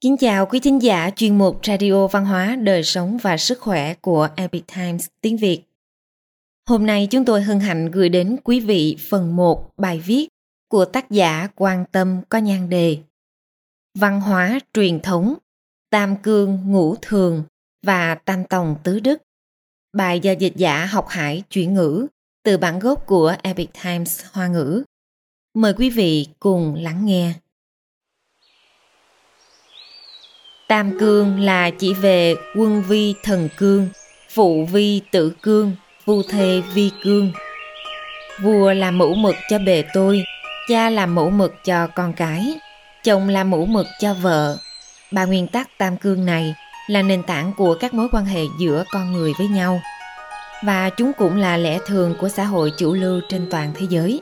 Kính chào quý thính giả chuyên mục Radio Văn hóa, Đời sống và Sức khỏe của Epic Times tiếng Việt. Hôm nay chúng tôi hân hạnh gửi đến quý vị phần 1 bài viết của tác giả Quan Tâm có nhan đề Văn hóa truyền thống, Tam Cương Ngũ Thường và Tam Tòng Tứ Đức. Bài do dịch giả học hải chuyển ngữ từ bản gốc của Epic Times Hoa ngữ. Mời quý vị cùng lắng nghe. Tam cương là chỉ về quân vi thần cương, phụ vi tử cương, phu thê vi cương. Vua làm mẫu mực cho bề tôi, cha làm mẫu mực cho con cái, chồng làm mẫu mực cho vợ. Ba nguyên tắc tam cương này là nền tảng của các mối quan hệ giữa con người với nhau và chúng cũng là lẽ thường của xã hội chủ lưu trên toàn thế giới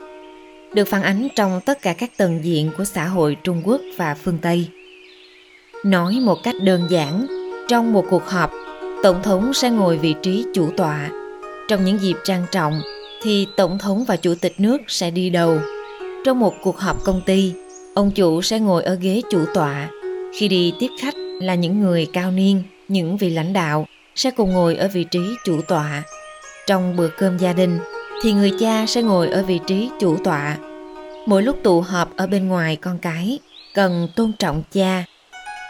được phản ánh trong tất cả các tầng diện của xã hội Trung Quốc và phương Tây. Nói một cách đơn giản, trong một cuộc họp, tổng thống sẽ ngồi vị trí chủ tọa. Trong những dịp trang trọng thì tổng thống và chủ tịch nước sẽ đi đầu. Trong một cuộc họp công ty, ông chủ sẽ ngồi ở ghế chủ tọa. Khi đi tiếp khách là những người cao niên, những vị lãnh đạo sẽ cùng ngồi ở vị trí chủ tọa. Trong bữa cơm gia đình thì người cha sẽ ngồi ở vị trí chủ tọa. Mỗi lúc tụ họp ở bên ngoài con cái cần tôn trọng cha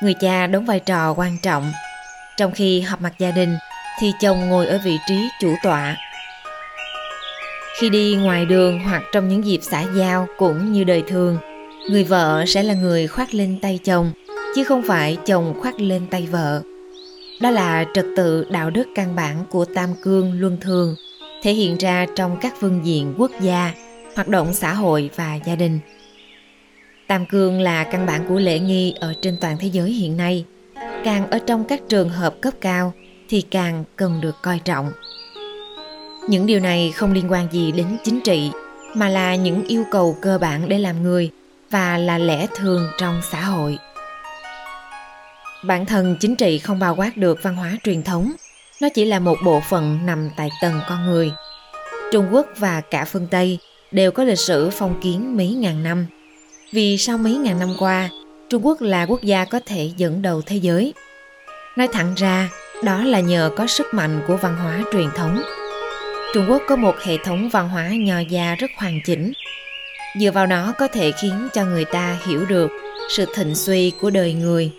người cha đóng vai trò quan trọng. Trong khi họp mặt gia đình thì chồng ngồi ở vị trí chủ tọa. Khi đi ngoài đường hoặc trong những dịp xã giao cũng như đời thường, người vợ sẽ là người khoác lên tay chồng, chứ không phải chồng khoác lên tay vợ. Đó là trật tự đạo đức căn bản của Tam Cương Luân Thường, thể hiện ra trong các phương diện quốc gia, hoạt động xã hội và gia đình. Tam cương là căn bản của lễ nghi ở trên toàn thế giới hiện nay. Càng ở trong các trường hợp cấp cao thì càng cần được coi trọng. Những điều này không liên quan gì đến chính trị mà là những yêu cầu cơ bản để làm người và là lẽ thường trong xã hội. Bản thân chính trị không bao quát được văn hóa truyền thống, nó chỉ là một bộ phận nằm tại tầng con người. Trung Quốc và cả phương Tây đều có lịch sử phong kiến mấy ngàn năm – vì sau mấy ngàn năm qua, Trung Quốc là quốc gia có thể dẫn đầu thế giới. Nói thẳng ra, đó là nhờ có sức mạnh của văn hóa truyền thống. Trung Quốc có một hệ thống văn hóa nho gia rất hoàn chỉnh. Dựa vào nó có thể khiến cho người ta hiểu được sự thịnh suy của đời người,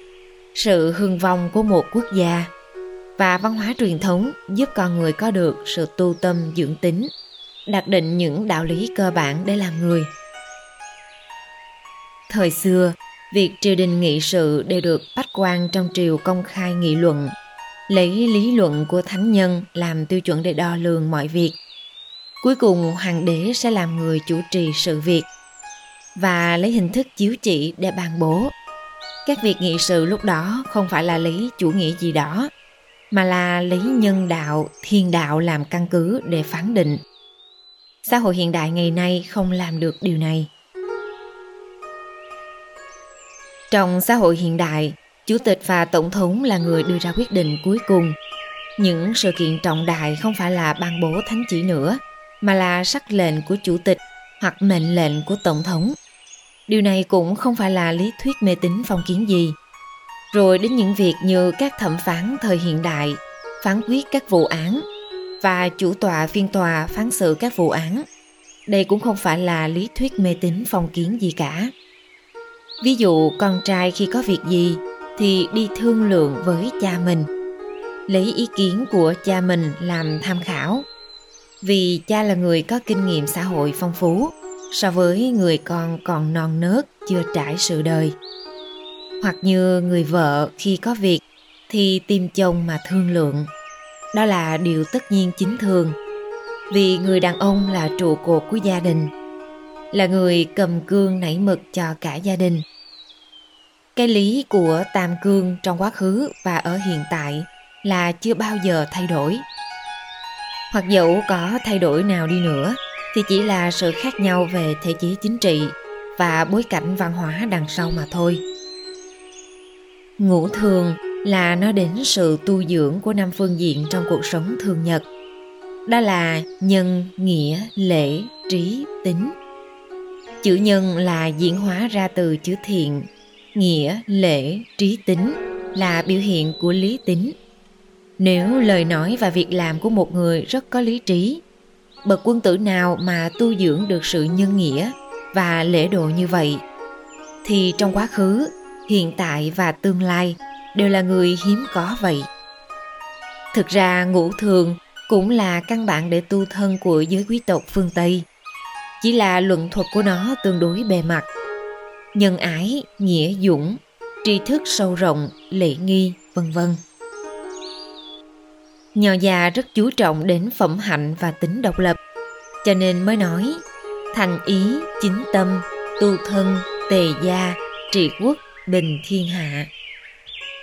sự hưng vong của một quốc gia và văn hóa truyền thống giúp con người có được sự tu tâm dưỡng tính, đặt định những đạo lý cơ bản để làm người – Thời xưa, việc triều đình nghị sự đều được bách quan trong triều công khai nghị luận, lấy lý luận của thánh nhân làm tiêu chuẩn để đo lường mọi việc. Cuối cùng hoàng đế sẽ làm người chủ trì sự việc và lấy hình thức chiếu chỉ để ban bố. Các việc nghị sự lúc đó không phải là lấy chủ nghĩa gì đó, mà là lấy nhân đạo, thiên đạo làm căn cứ để phán định. Xã hội hiện đại ngày nay không làm được điều này. Trong xã hội hiện đại, chủ tịch và tổng thống là người đưa ra quyết định cuối cùng. Những sự kiện trọng đại không phải là ban bố thánh chỉ nữa, mà là sắc lệnh của chủ tịch hoặc mệnh lệnh của tổng thống. Điều này cũng không phải là lý thuyết mê tín phong kiến gì. Rồi đến những việc như các thẩm phán thời hiện đại, phán quyết các vụ án và chủ tọa phiên tòa phán xử các vụ án. Đây cũng không phải là lý thuyết mê tín phong kiến gì cả. Ví dụ con trai khi có việc gì thì đi thương lượng với cha mình, lấy ý kiến của cha mình làm tham khảo. Vì cha là người có kinh nghiệm xã hội phong phú so với người con còn non nớt chưa trải sự đời. Hoặc như người vợ khi có việc thì tìm chồng mà thương lượng. Đó là điều tất nhiên chính thường. Vì người đàn ông là trụ cột của gia đình là người cầm cương nảy mực cho cả gia đình. Cái lý của Tam Cương trong quá khứ và ở hiện tại là chưa bao giờ thay đổi. Hoặc dẫu có thay đổi nào đi nữa thì chỉ là sự khác nhau về thể chế chính trị và bối cảnh văn hóa đằng sau mà thôi. Ngũ thường là nói đến sự tu dưỡng của năm phương diện trong cuộc sống thường nhật. Đó là nhân, nghĩa, lễ, trí, tính, Chữ nhân là diễn hóa ra từ chữ thiện, nghĩa, lễ, trí tính là biểu hiện của lý tính. Nếu lời nói và việc làm của một người rất có lý trí, bậc quân tử nào mà tu dưỡng được sự nhân nghĩa và lễ độ như vậy, thì trong quá khứ, hiện tại và tương lai đều là người hiếm có vậy. Thực ra ngũ thường cũng là căn bản để tu thân của giới quý tộc phương Tây. Chỉ là luận thuật của nó tương đối bề mặt. Nhân ái, nghĩa dũng, tri thức sâu rộng, lễ nghi, vân vân. Nho già rất chú trọng đến phẩm hạnh và tính độc lập, cho nên mới nói thành ý, chính tâm, tu thân, tề gia, trị quốc, bình thiên hạ.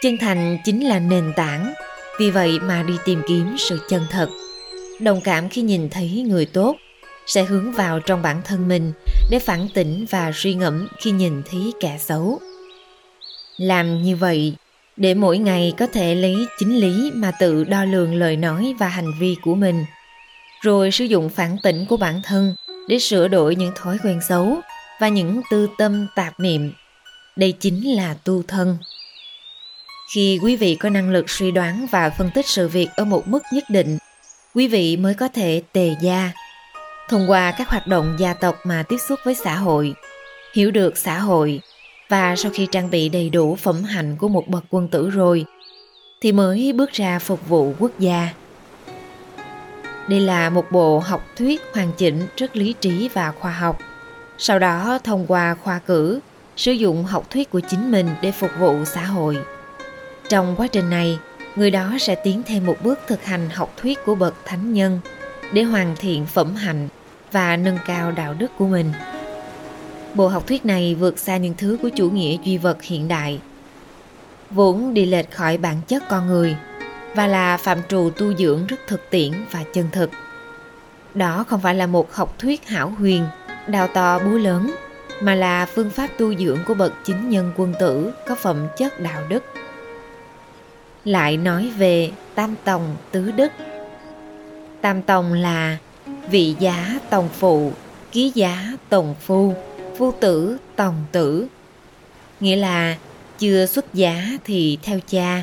Chân thành chính là nền tảng, vì vậy mà đi tìm kiếm sự chân thật. Đồng cảm khi nhìn thấy người tốt, sẽ hướng vào trong bản thân mình để phản tỉnh và suy ngẫm khi nhìn thấy kẻ xấu. Làm như vậy để mỗi ngày có thể lấy chính lý mà tự đo lường lời nói và hành vi của mình, rồi sử dụng phản tỉnh của bản thân để sửa đổi những thói quen xấu và những tư tâm tạp niệm. Đây chính là tu thân. Khi quý vị có năng lực suy đoán và phân tích sự việc ở một mức nhất định, quý vị mới có thể tề gia, thông qua các hoạt động gia tộc mà tiếp xúc với xã hội, hiểu được xã hội và sau khi trang bị đầy đủ phẩm hạnh của một bậc quân tử rồi, thì mới bước ra phục vụ quốc gia. Đây là một bộ học thuyết hoàn chỉnh rất lý trí và khoa học. Sau đó thông qua khoa cử, sử dụng học thuyết của chính mình để phục vụ xã hội. Trong quá trình này, người đó sẽ tiến thêm một bước thực hành học thuyết của bậc thánh nhân để hoàn thiện phẩm hạnh và nâng cao đạo đức của mình. Bộ học thuyết này vượt xa những thứ của chủ nghĩa duy vật hiện đại, vốn đi lệch khỏi bản chất con người và là phạm trù tu dưỡng rất thực tiễn và chân thực. Đó không phải là một học thuyết hảo huyền, đào to búa lớn, mà là phương pháp tu dưỡng của bậc chính nhân quân tử có phẩm chất đạo đức. Lại nói về tam tòng tứ đức. Tam tòng là vị giá tòng phụ, ký giá tòng phu, phu tử tòng tử. Nghĩa là chưa xuất giá thì theo cha,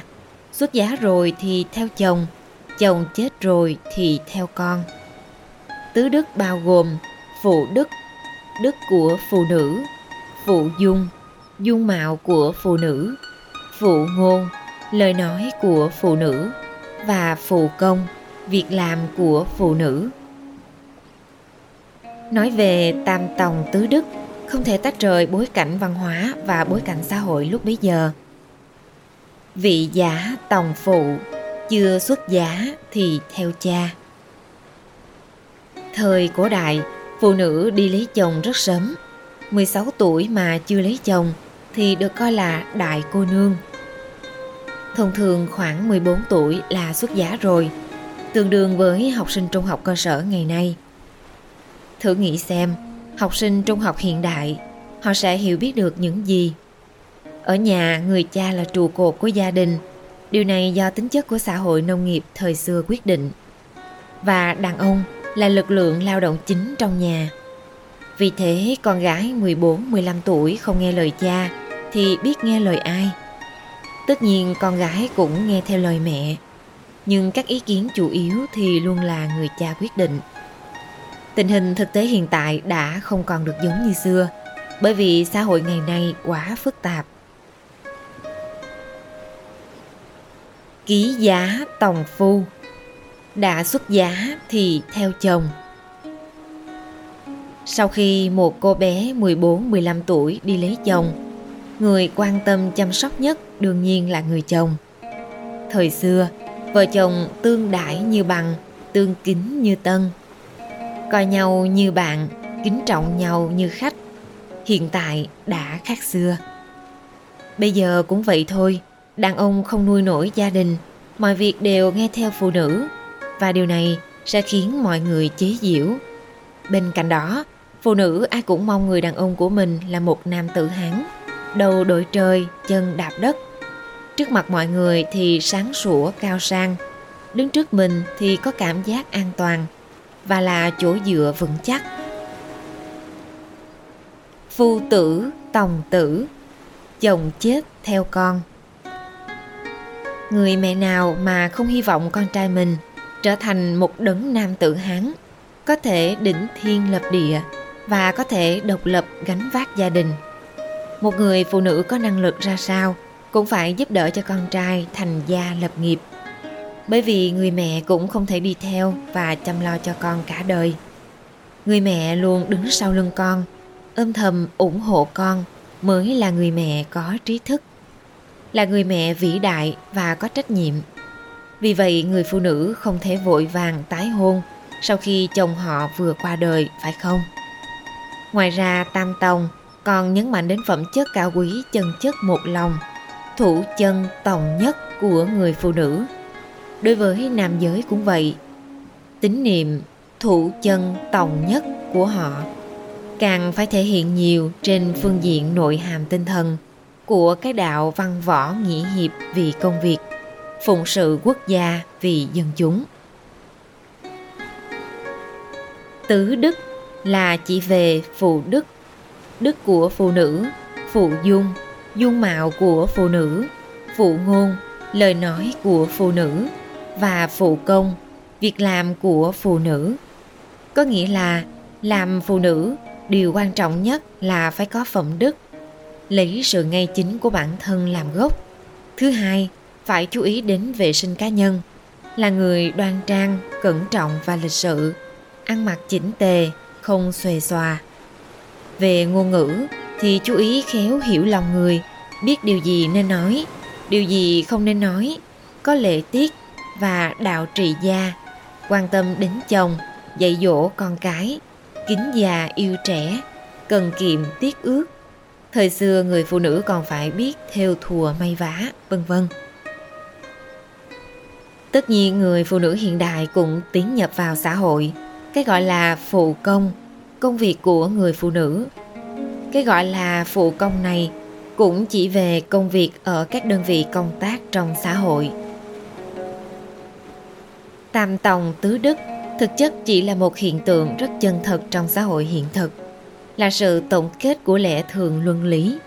xuất giá rồi thì theo chồng, chồng chết rồi thì theo con. Tứ đức bao gồm phụ đức, đức của phụ nữ, phụ dung, dung mạo của phụ nữ, phụ ngôn, lời nói của phụ nữ và phụ công, việc làm của phụ nữ. Nói về tam tòng tứ đức, không thể tách rời bối cảnh văn hóa và bối cảnh xã hội lúc bấy giờ. Vị giả tòng phụ, chưa xuất giá thì theo cha. Thời cổ đại, phụ nữ đi lấy chồng rất sớm. 16 tuổi mà chưa lấy chồng thì được coi là đại cô nương. Thông thường khoảng 14 tuổi là xuất giá rồi, tương đương với học sinh trung học cơ sở ngày nay. Thử nghĩ xem, học sinh trung học hiện đại, họ sẽ hiểu biết được những gì? Ở nhà, người cha là trụ cột của gia đình. Điều này do tính chất của xã hội nông nghiệp thời xưa quyết định. Và đàn ông là lực lượng lao động chính trong nhà. Vì thế, con gái 14-15 tuổi không nghe lời cha thì biết nghe lời ai? Tất nhiên con gái cũng nghe theo lời mẹ, nhưng các ý kiến chủ yếu thì luôn là người cha quyết định. Tình hình thực tế hiện tại đã không còn được giống như xưa, bởi vì xã hội ngày nay quá phức tạp. Ký giá tòng phu Đã xuất giá thì theo chồng Sau khi một cô bé 14-15 tuổi đi lấy chồng Người quan tâm chăm sóc nhất đương nhiên là người chồng Thời xưa, vợ chồng tương đãi như bằng, tương kính như tân. Coi nhau như bạn kính trọng nhau như khách. Hiện tại đã khác xưa. Bây giờ cũng vậy thôi đàn ông không nuôi nổi gia đình. Mọi việc đều nghe theo phụ nữ. Và điều này sẽ khiến mọi người chế giễu. Bên cạnh đó phụ nữ ai cũng mong người đàn ông của mình là một nam tử hán đầu đội trời chân đạp đất trước mặt mọi người thì sáng sủa cao sang. Đứng trước mình thì có cảm giác an toàn và là chỗ dựa vững chắc. Phu tử, tòng tử chồng chết theo con. Người mẹ nào mà không hy vọng con trai mình trở thành một đấng nam tử hán có thể đỉnh thiên lập địa và có thể độc lập gánh vác gia đình. Một người phụ nữ có năng lực ra sao? Cũng phải giúp đỡ cho con trai thành gia lập nghiệp. Bởi vì người mẹ cũng không thể đi theo và chăm lo cho con cả đời. Người mẹ luôn đứng sau lưng con ôm thầm ủng hộ con mới là người mẹ có trí thức, là người mẹ vĩ đại và có trách nhiệm. Vì vậy, người phụ nữ không thể vội vàng tái hôn sau khi chồng họ vừa qua đời, phải không? Ngoài ra, tam tông còn nhấn mạnh đến phẩm chất cao quý chân chất một lòng thủ chân tòng nhất của người phụ nữ. Đối với nam giới cũng vậy, tín niệm thủ chân tòng nhất của họ càng phải thể hiện nhiều trên phương diện nội hàm tinh thần của cái đạo văn võ nghĩa hiệp vì công việc, phụng sự quốc gia vì dân chúng. Tứ đức là chỉ về phụ đức đức của phụ nữ, phụ dung dung mạo của phụ nữ, phụ ngôn, lời nói của phụ nữ và phụ công, việc làm của phụ nữ. Có nghĩa là làm phụ nữ, điều quan trọng nhất là phải có phẩm đức, lấy sự ngay chính của bản thân làm gốc. Thứ hai, phải chú ý đến vệ sinh cá nhân, là người đoan trang, cẩn trọng và lịch sự, ăn mặc chỉnh tề, không xuề xòa. Về ngôn ngữ thì chú ý khéo hiểu lòng người biết điều gì nên nói. Điều gì không nên nói, có lệ tiết và đạo trị gia, quan tâm đến chồng, dạy dỗ con cái, kính già yêu trẻ, cần kiệm tiết ước. Thời xưa người phụ nữ còn phải biết theo thùa may vá, vân vân. Tất nhiên người phụ nữ hiện đại cũng tiến nhập vào xã hội, cái gọi là phụ công công việc của người phụ nữ. Cái gọi là phụ công này cũng chỉ về công việc ở các đơn vị công tác trong xã hội. Tam tòng tứ đức thực chất chỉ là một hiện tượng rất chân thật trong xã hội hiện thực, là sự tổng kết của lẽ thường luân lý.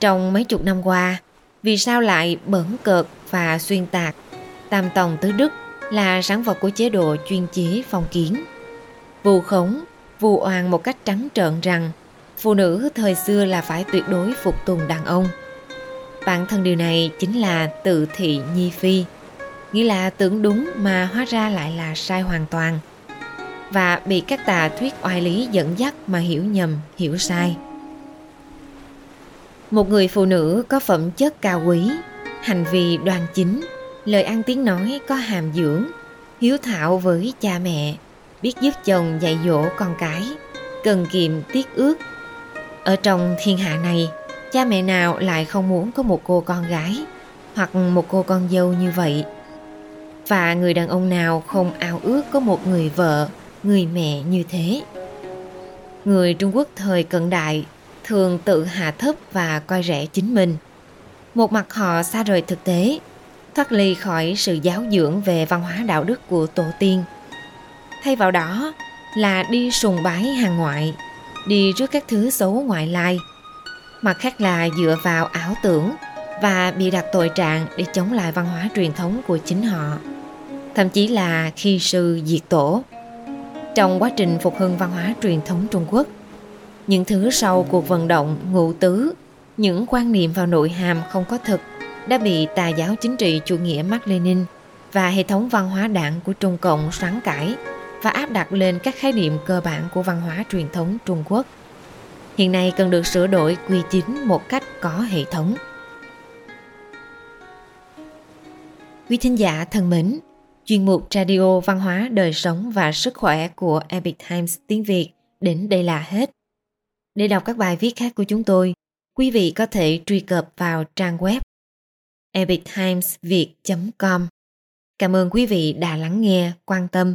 Trong mấy chục năm qua, vì sao lại bẩn cợt và xuyên tạc, tam tòng tứ đức là sản vật của chế độ chuyên chế phong kiến. Vu khống, vu oan một cách trắng trợn rằng phụ nữ thời xưa là phải tuyệt đối phục tùng đàn ông. Bản thân điều này chính là tự thị nhi phi, nghĩa là tưởng đúng mà hóa ra lại là sai hoàn toàn, và bị các tà thuyết oai lý dẫn dắt mà hiểu nhầm, hiểu sai. Một người phụ nữ có phẩm chất cao quý, hành vi đoan chính, lời ăn tiếng nói có hàm dưỡng, hiếu thảo với cha mẹ, biết giúp chồng dạy dỗ con cái, cần kiệm tiết ước ở trong thiên hạ này, cha mẹ nào lại không muốn có một cô con gái hoặc một cô con dâu như vậy? Và người đàn ông nào không ao ước có một người vợ, người mẹ như thế? Người trung quốc thời cận đại thường tự hạ thấp và coi rẻ chính mình. Một mặt họ xa rời thực tế, thoát ly khỏi sự giáo dưỡng về văn hóa đạo đức của tổ tiên. Thay vào đó là đi sùng bái hàng ngoại đi trước các thứ xấu ngoại lai. Mặt khác là dựa vào ảo tưởng và bị đặt tội trạng để chống lại văn hóa truyền thống của chính họ. Thậm chí là khi sư diệt tổ. Trong quá trình phục hưng văn hóa truyền thống trung quốc, những thứ sau cuộc vận động ngụ tứ, những quan niệm vào nội hàm không có thực đã bị tà giáo chính trị chủ nghĩa Mark Lenin và hệ thống văn hóa đảng của Trung Cộng sáng cải và áp đặt lên các khái niệm cơ bản của văn hóa truyền thống Trung Quốc. Hiện nay cần được sửa đổi quy chính một cách có hệ thống. Quý thính giả thân mến, chuyên mục Radio Văn hóa, Đời sống và Sức khỏe của Epic Times tiếng Việt đến đây là hết. Để đọc các bài viết khác của chúng tôi, quý vị có thể truy cập vào trang web epictimesviet.com. Cảm ơn quý vị đã lắng nghe, quan tâm